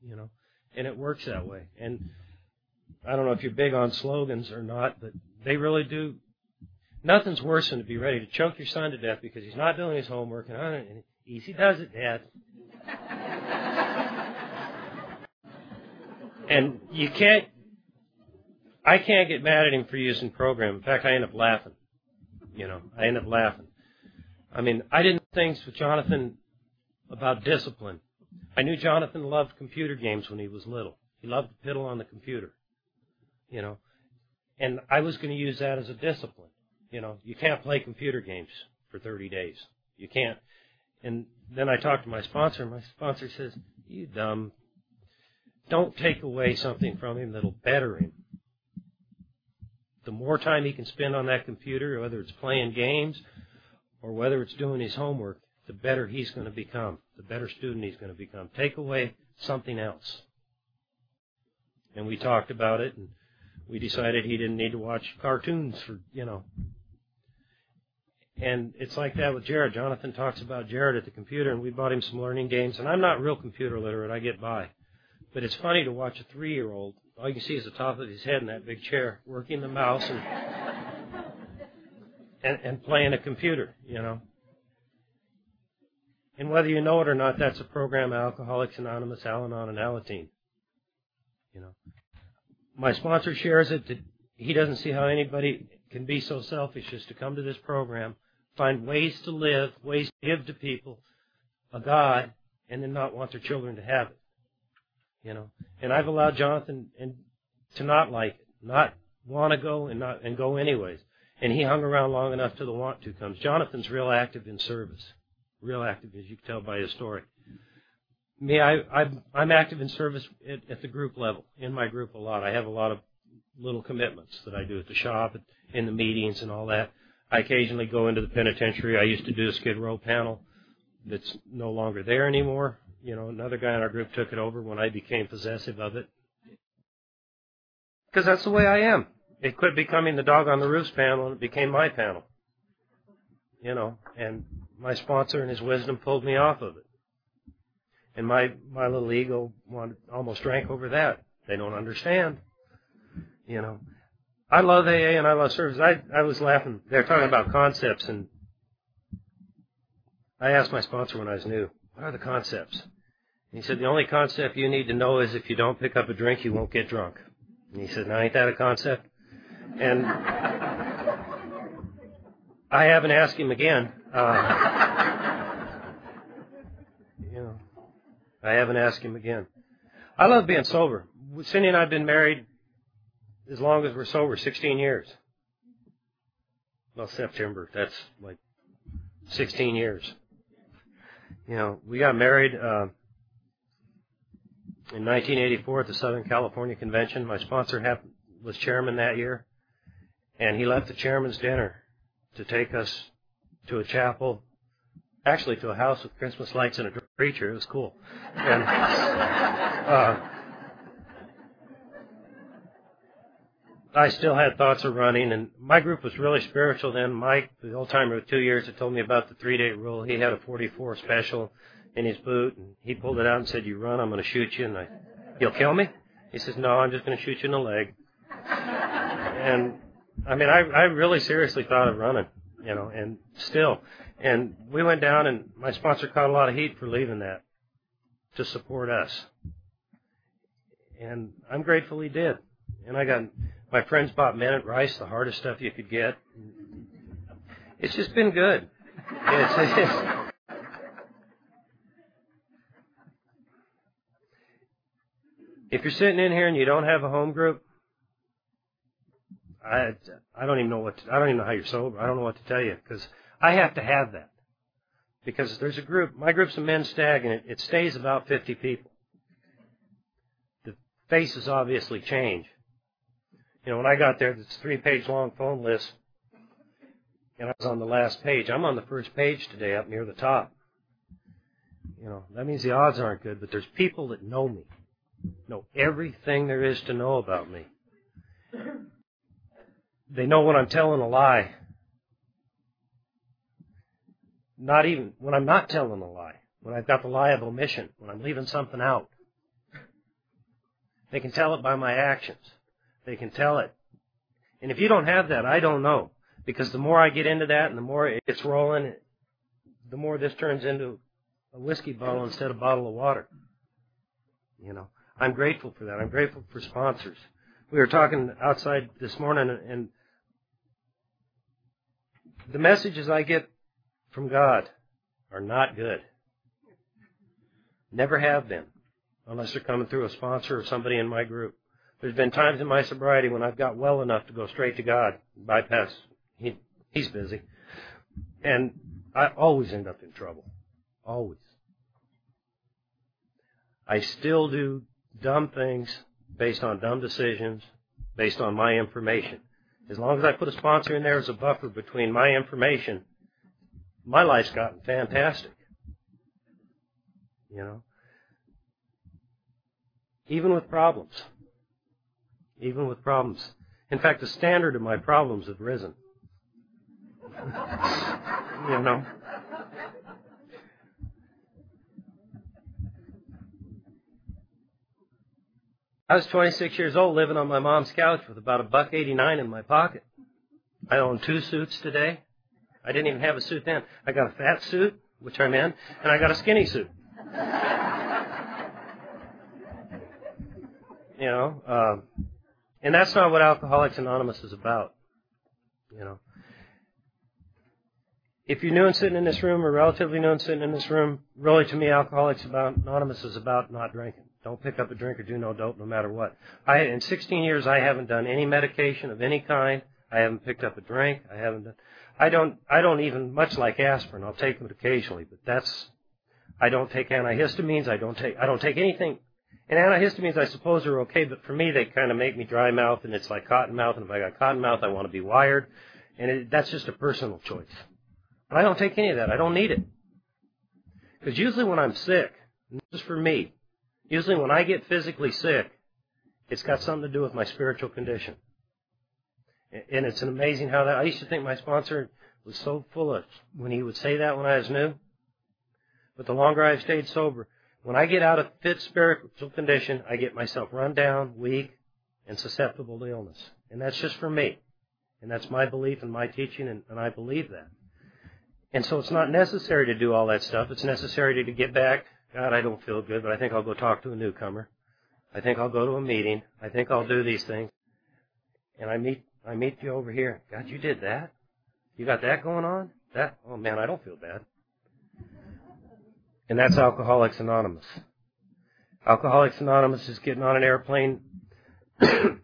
You know, and it works that way. And I don't know if you're big on slogans or not, but they really do. Nothing's worse than to be ready to choke your son to death because he's not doing his homework, and, I, and easy does it, Dad. and you can't. I can't get mad at him for using program. In fact, I end up laughing. You know, I end up laughing. I mean, I didn't think with Jonathan about discipline. I knew Jonathan loved computer games when he was little. He loved to piddle on the computer. You know, and I was going to use that as a discipline. You know, you can't play computer games for 30 days. You can't. And then I talked to my sponsor, and my sponsor says, "You dumb, don't take away something from him that'll better him. The more time he can spend on that computer, whether it's playing games or whether it's doing his homework, the better he's going to become, the better student he's going to become. Take away something else." And we talked about it, and we decided he didn't need to watch cartoons for, you know, and it's like that with Jared. Jonathan talks about Jared at the computer, and we bought him some learning games. And I'm not real computer literate; I get by. But it's funny to watch a three-year-old. All you can see is the top of his head in that big chair, working the mouse and and, and playing a computer. You know. And whether you know it or not, that's a program Alcoholics Anonymous, Al-Anon, and Alateen. You know. My sponsor shares it. That he doesn't see how anybody can be so selfish as to come to this program find ways to live, ways to give to people a God, and then not want their children to have it. You know, and I've allowed Jonathan and to not like it, not want to go and not and go anyways. And he hung around long enough till the want to comes. Jonathan's real active in service, real active as you can tell by his story. Me, I, I'm, I'm active in service at, at the group level, in my group a lot. I have a lot of little commitments that I do at the shop, in the meetings and all that. I occasionally go into the penitentiary. I used to do a Skid Row panel that's no longer there anymore. You know, another guy in our group took it over when I became possessive of it. Because that's the way I am. It quit becoming the dog on the roof's panel and it became my panel. You know, and my sponsor and his wisdom pulled me off of it. And my, my little ego wanted, almost drank over that. They don't understand. You know, I love AA and I love service. I, I was laughing. They're talking about concepts, and I asked my sponsor when I was new, what are the concepts? He said, the only concept you need to know is if you don't pick up a drink, you won't get drunk. And he said, now ain't that a concept? And I haven't asked him again. Uh, you know, I haven't asked him again. I love being sober. Cindy and I have been married as long as we're sober, 16 years. Well, September, that's like 16 years. You know, we got married uh, in 1984 at the Southern California Convention. My sponsor was chairman that year, and he left the chairman's dinner to take us to a chapel, actually to a house with Christmas lights and a preacher. It was cool. And, uh, I still had thoughts of running, and my group was really spiritual then. Mike, the old timer with two years, had told me about the three day rule. He had a 44 special in his boot, and he pulled it out and said, "You run, I'm going to shoot you." And I, "You'll kill me?" He says, "No, I'm just going to shoot you in the leg." and I mean, I I really seriously thought of running, you know, and still, and we went down, and my sponsor caught a lot of heat for leaving that to support us, and I'm grateful he did. And I got my friends bought minute rice, the hardest stuff you could get. It's just been good. It's, it's, if you're sitting in here and you don't have a home group, I I don't even know what to, I don't even know how you're sober. I don't know what to tell you because I have to have that because there's a group. My group's a men's stag and it, it stays about 50 people. The faces obviously change, you know, when I got there, it's a three page long phone list, and I was on the last page. I'm on the first page today up near the top. You know, that means the odds aren't good, but there's people that know me, know everything there is to know about me. They know when I'm telling a lie. Not even when I'm not telling a lie. When I've got the lie of omission. When I'm leaving something out. They can tell it by my actions. They can tell it. And if you don't have that, I don't know. Because the more I get into that and the more it's rolling, the more this turns into a whiskey bottle instead of a bottle of water. You know, I'm grateful for that. I'm grateful for sponsors. We were talking outside this morning and the messages I get from God are not good. Never have been. Unless they're coming through a sponsor or somebody in my group. There's been times in my sobriety when I've got well enough to go straight to God, bypass. He, he's busy. And I always end up in trouble. Always. I still do dumb things based on dumb decisions, based on my information. As long as I put a sponsor in there as a buffer between my information, my life's gotten fantastic. You know? Even with problems. Even with problems. In fact, the standard of my problems have risen. you know? I was 26 years old living on my mom's couch with about a buck 89 in my pocket. I own two suits today. I didn't even have a suit then. I got a fat suit, which I'm in, and I got a skinny suit. you know, uh, and that's not what Alcoholics Anonymous is about. You know, if you're new and sitting in this room, or relatively new and sitting in this room, really to me, Alcoholics Anonymous is about not drinking. Don't pick up a drink or do no dope, no matter what. I, in 16 years, I haven't done any medication of any kind. I haven't picked up a drink. I haven't done. I don't. I don't even much like aspirin. I'll take them occasionally, but that's. I don't take antihistamines. I don't take. I don't take anything. And antihistamines, I suppose, are okay, but for me, they kind of make me dry mouth, and it's like cotton mouth. And if I got cotton mouth, I want to be wired, and it, that's just a personal choice. But I don't take any of that. I don't need it. Because usually when I'm sick, and this is for me, Usually when I get physically sick, it's got something to do with my spiritual condition. And it's an amazing how that, I used to think my sponsor was so full of, when he would say that when I was new. But the longer I've stayed sober, when I get out of fit spiritual condition, I get myself run down, weak, and susceptible to illness. And that's just for me. And that's my belief and my teaching, and, and I believe that. And so it's not necessary to do all that stuff. It's necessary to, to get back God, I don't feel good, but I think I'll go talk to a newcomer. I think I'll go to a meeting. I think I'll do these things. And I meet, I meet you over here. God, you did that? You got that going on? That? Oh man, I don't feel bad. And that's Alcoholics Anonymous. Alcoholics Anonymous is getting on an airplane and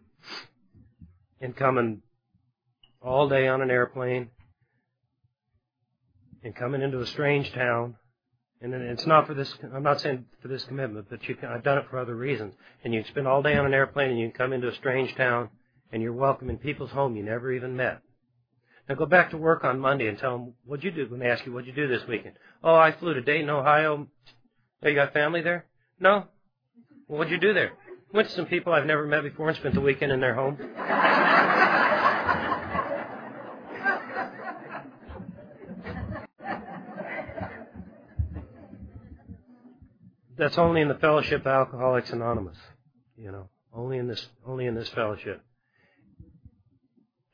coming all day on an airplane and coming into a strange town and it's not for this, I'm not saying for this commitment, but you can, I've done it for other reasons. And you spend all day on an airplane and you come into a strange town and you're welcome in people's home you never even met. Now go back to work on Monday and tell them, what'd you do? When they ask you, what'd you do this weekend? Oh, I flew to Dayton, Ohio. Oh, you got family there? No? Well, what'd you do there? Went to some people I've never met before and spent the weekend in their home. That's only in the fellowship of Alcoholics Anonymous. You know, only in this, only in this fellowship.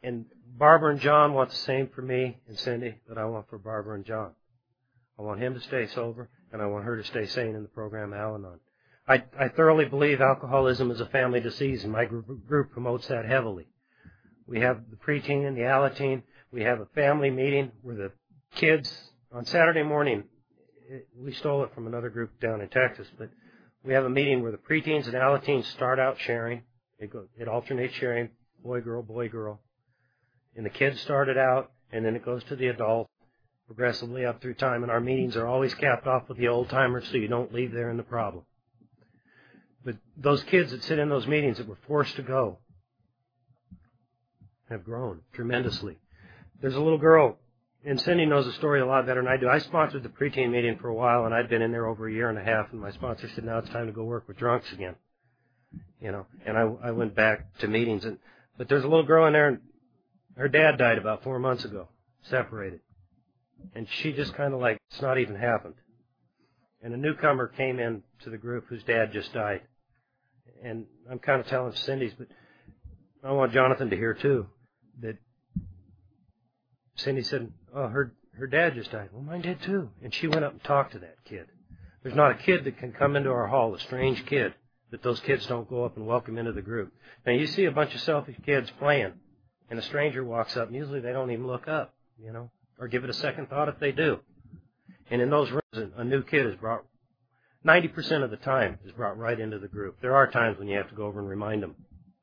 And Barbara and John want the same for me and Cindy that I want for Barbara and John. I want him to stay sober, and I want her to stay sane in the program Al-Anon. I, I thoroughly believe alcoholism is a family disease, and my group, group promotes that heavily. We have the preteen and the Alateen. We have a family meeting where the kids on Saturday morning it, we stole it from another group down in Texas, but we have a meeting where the preteens and Alateens start out sharing. It, go, it alternates sharing, boy, girl, boy, girl. And the kids started out, and then it goes to the adult progressively up through time. And our meetings are always capped off with the old timers so you don't leave there in the problem. But those kids that sit in those meetings that were forced to go have grown tremendously. There's a little girl and Cindy knows the story a lot better than I do. I sponsored the preteen meeting for a while, and I'd been in there over a year and a half. And my sponsor said, "Now it's time to go work with drunks again." You know, and I I went back to meetings, and but there's a little girl in there, and her dad died about four months ago, separated, and she just kind of like it's not even happened. And a newcomer came in to the group whose dad just died, and I'm kind of telling Cindy's, but I want Jonathan to hear too that Cindy said, "Oh, her her dad just died." Well, mine did too. And she went up and talked to that kid. There's not a kid that can come into our hall, a strange kid, that those kids don't go up and welcome into the group. Now you see a bunch of selfish kids playing, and a stranger walks up, and usually they don't even look up, you know, or give it a second thought if they do. And in those rooms, a new kid is brought, 90% of the time is brought right into the group. There are times when you have to go over and remind them.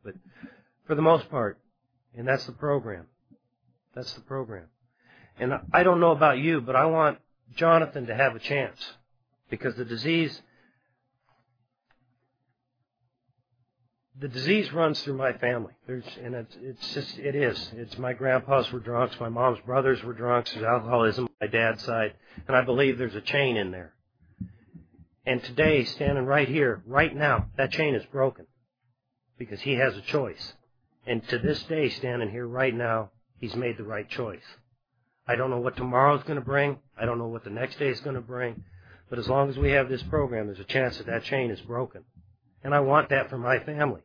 But for the most part, and that's the program. That's the program. And I don't know about you, but I want Jonathan to have a chance because the disease the disease runs through my family. There's, and it's, it's just, it is. It's my grandpas were drunks, my mom's brothers were drunks, there's alcoholism on my dad's side, and I believe there's a chain in there. And today, standing right here, right now, that chain is broken. Because he has a choice. And to this day, standing here right now, he's made the right choice. I don't know what tomorrow's going to bring. I don't know what the next day is going to bring. But as long as we have this program, there's a chance that that chain is broken. And I want that for my family.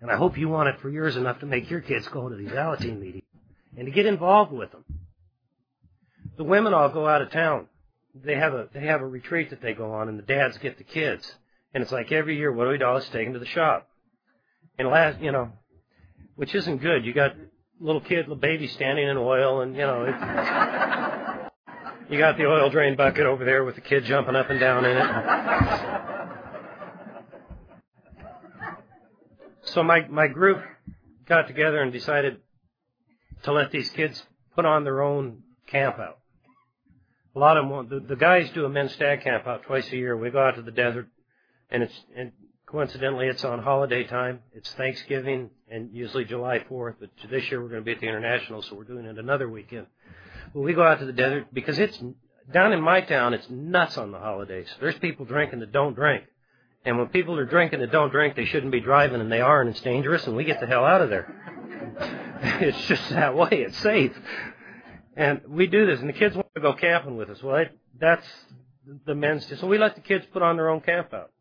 And I hope you want it for yours enough to make your kids go to these Alateen meetings and to get involved with them. The women all go out of town. They have a they have a retreat that they go on, and the dads get the kids. And it's like every year, what do we do? Let's take them to the shop. And last, you know, which isn't good. You got little kid, little baby standing in oil, and you know, it's, you got the oil drain bucket over there with the kid jumping up and down in it. So my, my group got together and decided to let these kids put on their own camp out. A lot of them. The, the guys do a men's stag camp out twice a year. We go out to the desert, and it's and coincidentally it's on holiday time. It's Thanksgiving and usually July 4th, but this year we're going to be at the International, so we're doing it another weekend. But we go out to the desert because it's down in my town. It's nuts on the holidays. There's people drinking that don't drink. And when people are drinking that don't drink, they shouldn't be driving, and they are, and it's dangerous, and we get the hell out of there. it's just that way. It's safe. And we do this, and the kids want to go camping with us. Well, it, that's the men's. So we let the kids put on their own camp out.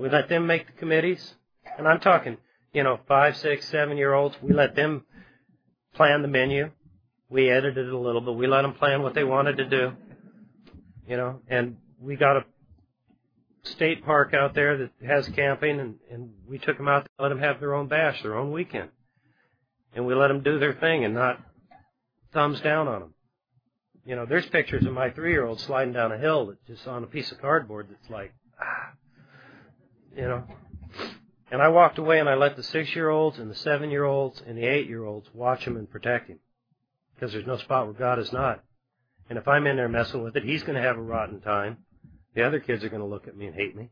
We let them make the committees, and I'm talking, you know, five, six, seven year olds. We let them plan the menu. We edited it a little, but we let them plan what they wanted to do. You know, and we got a state park out there that has camping, and, and we took them out to let them have their own bash, their own weekend. And we let them do their thing and not thumbs down on them. You know, there's pictures of my three-year-old sliding down a hill that just on a piece of cardboard that's like, ah, you know. And I walked away and I let the six-year-olds and the seven-year-olds and the eight-year-olds watch him and protect him. Because there's no spot where God is not. And if I'm in there messing with it, he's going to have a rotten time. The other kids are going to look at me and hate me.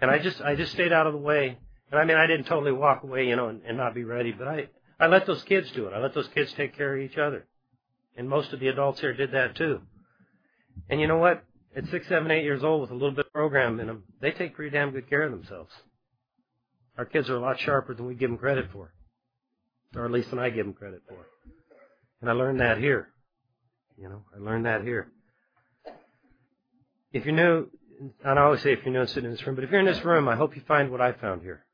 And I just, I just stayed out of the way. And I mean, I didn't totally walk away, you know, and, and not be ready, but I, I let those kids do it. I let those kids take care of each other. And most of the adults here did that too. And you know what? At six, seven, eight years old with a little bit of program in them, they take pretty damn good care of themselves. Our kids are a lot sharper than we give them credit for. Or at least than I give them credit for. And I learned that here. You know, I learned that here if you're new, and I always say if you're new and sitting in this room, but if you're in this room, I hope you find what I found here.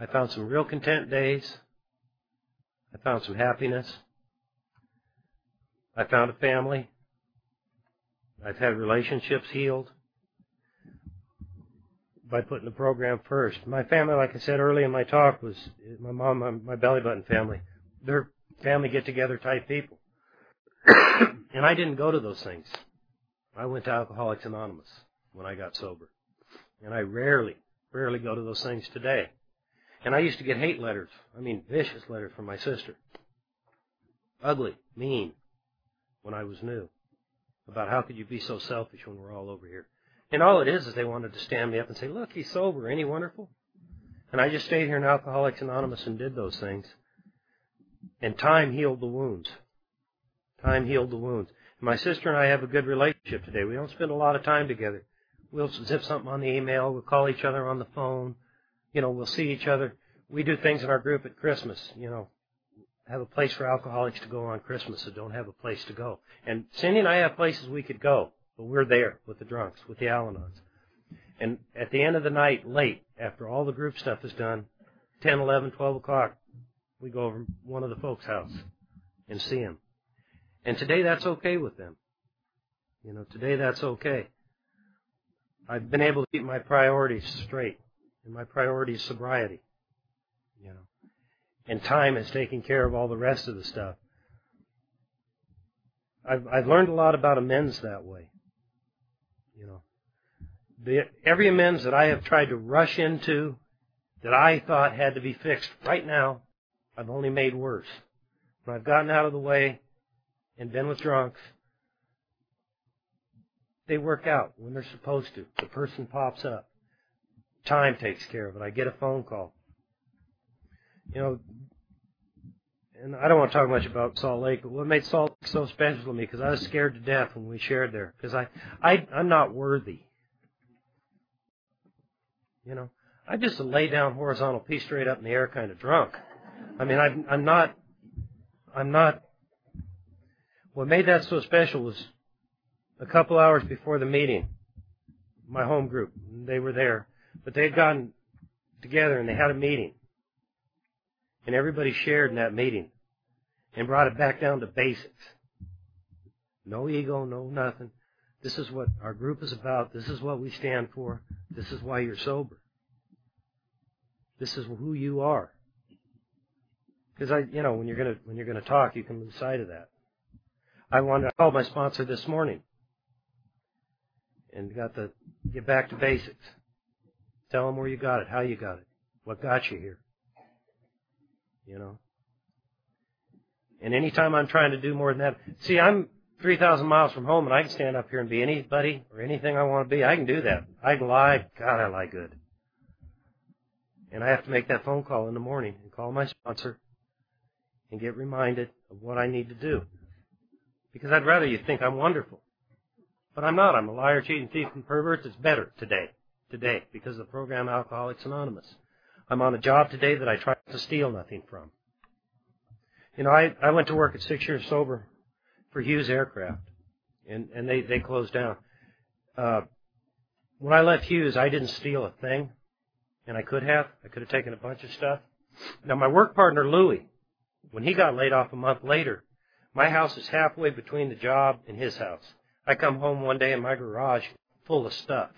I found some real content days. I found some happiness. I found a family. I've had relationships healed by putting the program first. My family, like I said early in my talk, was my mom, my, my belly button family. They're family get together type people. and I didn't go to those things. I went to Alcoholics Anonymous when I got sober. And I rarely, rarely go to those things today. And I used to get hate letters. I mean, vicious letters from my sister. Ugly, mean, when I was new. About how could you be so selfish when we're all over here. And all it is is they wanted to stand me up and say, look, he's sober. Ain't he wonderful? And I just stayed here in Alcoholics Anonymous and did those things. And time healed the wounds. Time healed the wounds. My sister and I have a good relationship today. We don't spend a lot of time together. We'll zip something on the email. We'll call each other on the phone. You know, we'll see each other. We do things in our group at Christmas. You know, have a place for alcoholics to go on Christmas that don't have a place to go. And Cindy and I have places we could go, but we're there with the drunks, with the Al-Anons. And at the end of the night, late, after all the group stuff is done, 10, 11, 12 o'clock, we go over one of the folks' house and see them. And today that's okay with them. You know, today that's okay. I've been able to keep my priorities straight, and my priority is sobriety. You know, and time is taking care of all the rest of the stuff. I've I've learned a lot about amends that way. You know, the, every amends that I have tried to rush into, that I thought had to be fixed right now, I've only made worse. When I've gotten out of the way and been with drunks, they work out when they're supposed to. The person pops up. Time takes care of it. I get a phone call. You know, and I don't want to talk much about Salt Lake, but what made Salt Lake so special to me, because I was scared to death when we shared there, because I, I, I'm not worthy. You know, I just a lay down horizontal, pee straight up in the air kind of drunk. I mean, I'm, I'm not, I'm not. What made that so special was a couple hours before the meeting, my home group, they were there, but they had gotten together and they had a meeting. And everybody shared in that meeting and brought it back down to basics. No ego, no nothing. This is what our group is about. This is what we stand for. This is why you're sober. This is who you are. Because I, you know, when you're gonna when you're gonna talk, you can lose sight of that. I wanted to call my sponsor this morning and got to get back to basics. Tell them where you got it, how you got it, what got you here. You know. And anytime I'm trying to do more than that, see, I'm 3,000 miles from home and I can stand up here and be anybody or anything I want to be. I can do that. I can lie. God, I lie good. And I have to make that phone call in the morning and call my sponsor and get reminded of what I need to do. Because I'd rather you think I'm wonderful. But I'm not. I'm a liar, cheat, and thief and pervert. It's better today. Today. Because of the program Alcoholics Anonymous. I'm on a job today that I try to steal nothing from. You know, I, I went to work at six years sober for Hughes Aircraft. And, and they, they closed down. Uh, when I left Hughes, I didn't steal a thing. And I could have. I could have taken a bunch of stuff. Now my work partner, Louie, when he got laid off a month later, my house is halfway between the job and his house. I come home one day in my garage full of stuff.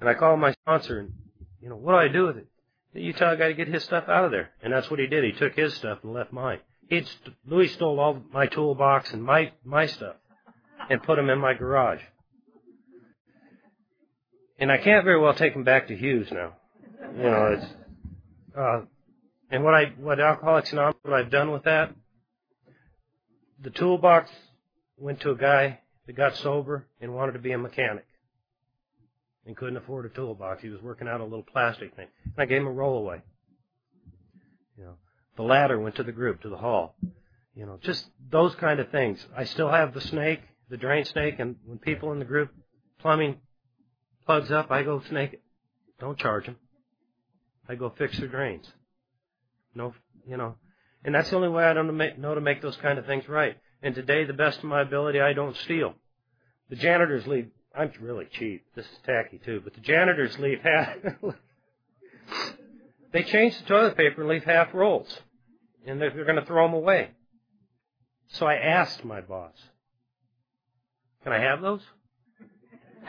And I call my sponsor and, you know, what do I do with it? Tell a guy to get his stuff out of there. And that's what he did. He took his stuff and left mine. St- Louis stole all my toolbox and my, my stuff and put them in my garage. And I can't very well take them back to Hughes now. You know, it's, uh, and what I, what Alcoholics Anonymous, what I've done with that, the toolbox went to a guy that got sober and wanted to be a mechanic and couldn't afford a toolbox. He was working out a little plastic thing. And I gave him a rollaway. You know, the ladder went to the group, to the hall. You know, just those kind of things. I still have the snake, the drain snake, and when people in the group plumbing plugs up, I go snake it. Don't charge them. I go fix their drains. No, you know, and that's the only way I don't know to make those kind of things right. And today, the best of my ability, I don't steal. The janitors leave. I'm really cheap. This is tacky too, but the janitors leave half. they change the toilet paper and leave half rolls, and they're, they're going to throw them away. So I asked my boss, "Can I have those?"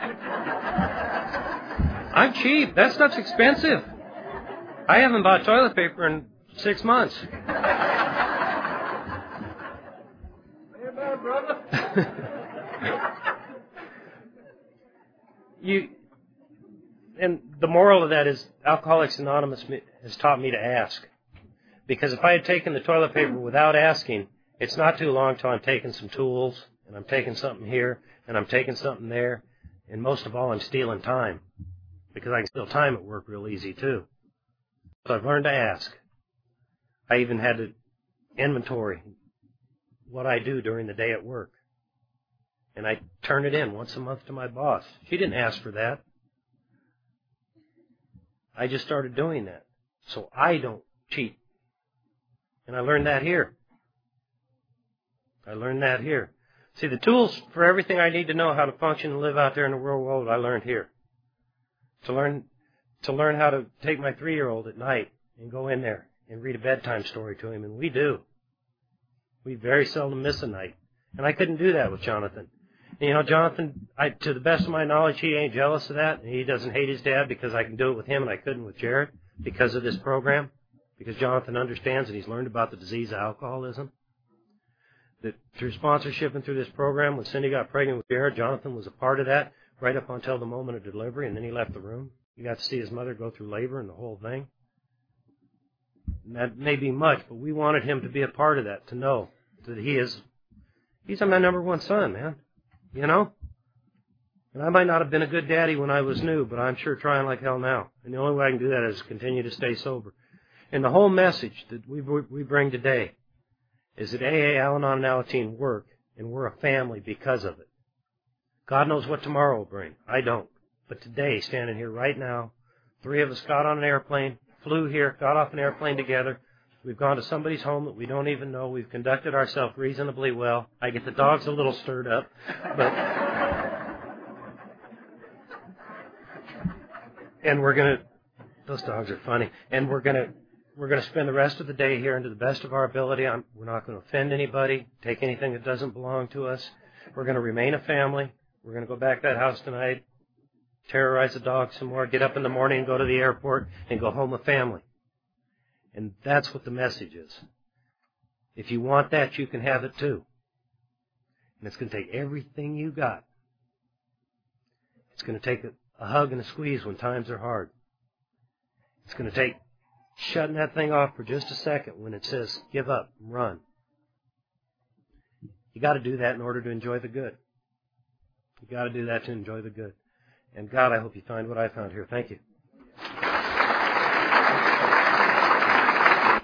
I'm cheap. That stuff's expensive. I haven't bought toilet paper in six months. You and the moral of that is Alcoholics Anonymous has taught me to ask. Because if I had taken the toilet paper without asking, it's not too long till I'm taking some tools and I'm taking something here and I'm taking something there and most of all I'm stealing time. Because I can steal time at work real easy too. So I've learned to ask. I even had to inventory what I do during the day at work and I turn it in once a month to my boss. She didn't ask for that. I just started doing that. So I don't cheat. And I learned that here. I learned that here. See, the tools for everything I need to know how to function and live out there in the real world, I learned here. To learn, to learn how to take my three-year-old at night and go in there and read a bedtime story to him, and we do. We very seldom miss a night. And I couldn't do that with Jonathan. You know, Jonathan, I, to the best of my knowledge, he ain't jealous of that. He doesn't hate his dad because I can do it with him and I couldn't with Jared because of this program. Because Jonathan understands and he's learned about the disease of alcoholism. That through sponsorship and through this program, when Cindy got pregnant with Jared, Jonathan was a part of that right up until the moment of delivery, and then he left the room. He got to see his mother go through labor and the whole thing. And that may be much, but we wanted him to be a part of that, to know that he is, he's my number one son, man. You know? And I might not have been a good daddy when I was new, but I'm sure trying like hell now. And the only way I can do that is continue to stay sober. And the whole message that we, we bring today is that AA, Al-Anon, and Alateen work, and we're a family because of it. God knows what tomorrow will bring. I don't. But today, standing here right now, three of us got on an airplane, flew here, got off an airplane together. We've gone to somebody's home that we don't even know. We've conducted ourselves reasonably well. I get the dogs a little stirred up, but and we're gonna. Those dogs are funny, and we're gonna we're gonna spend the rest of the day here, and to the best of our ability, I'm, we're not going to offend anybody, take anything that doesn't belong to us. We're to remain a family. We're to go back to that house tonight, terrorize the dogs some more, get up in the morning and go to the airport and go home a family. And that's what the message is. If you want that, you can have it too. And it's going to take everything you got. It's going to take a, hug and a squeeze when times are hard. It's going to take shutting that thing off for just a second when it says give up, run. You got to do that in order to enjoy the good. You got to do that to enjoy the good. And God, I hope you find what I found here. Thank you.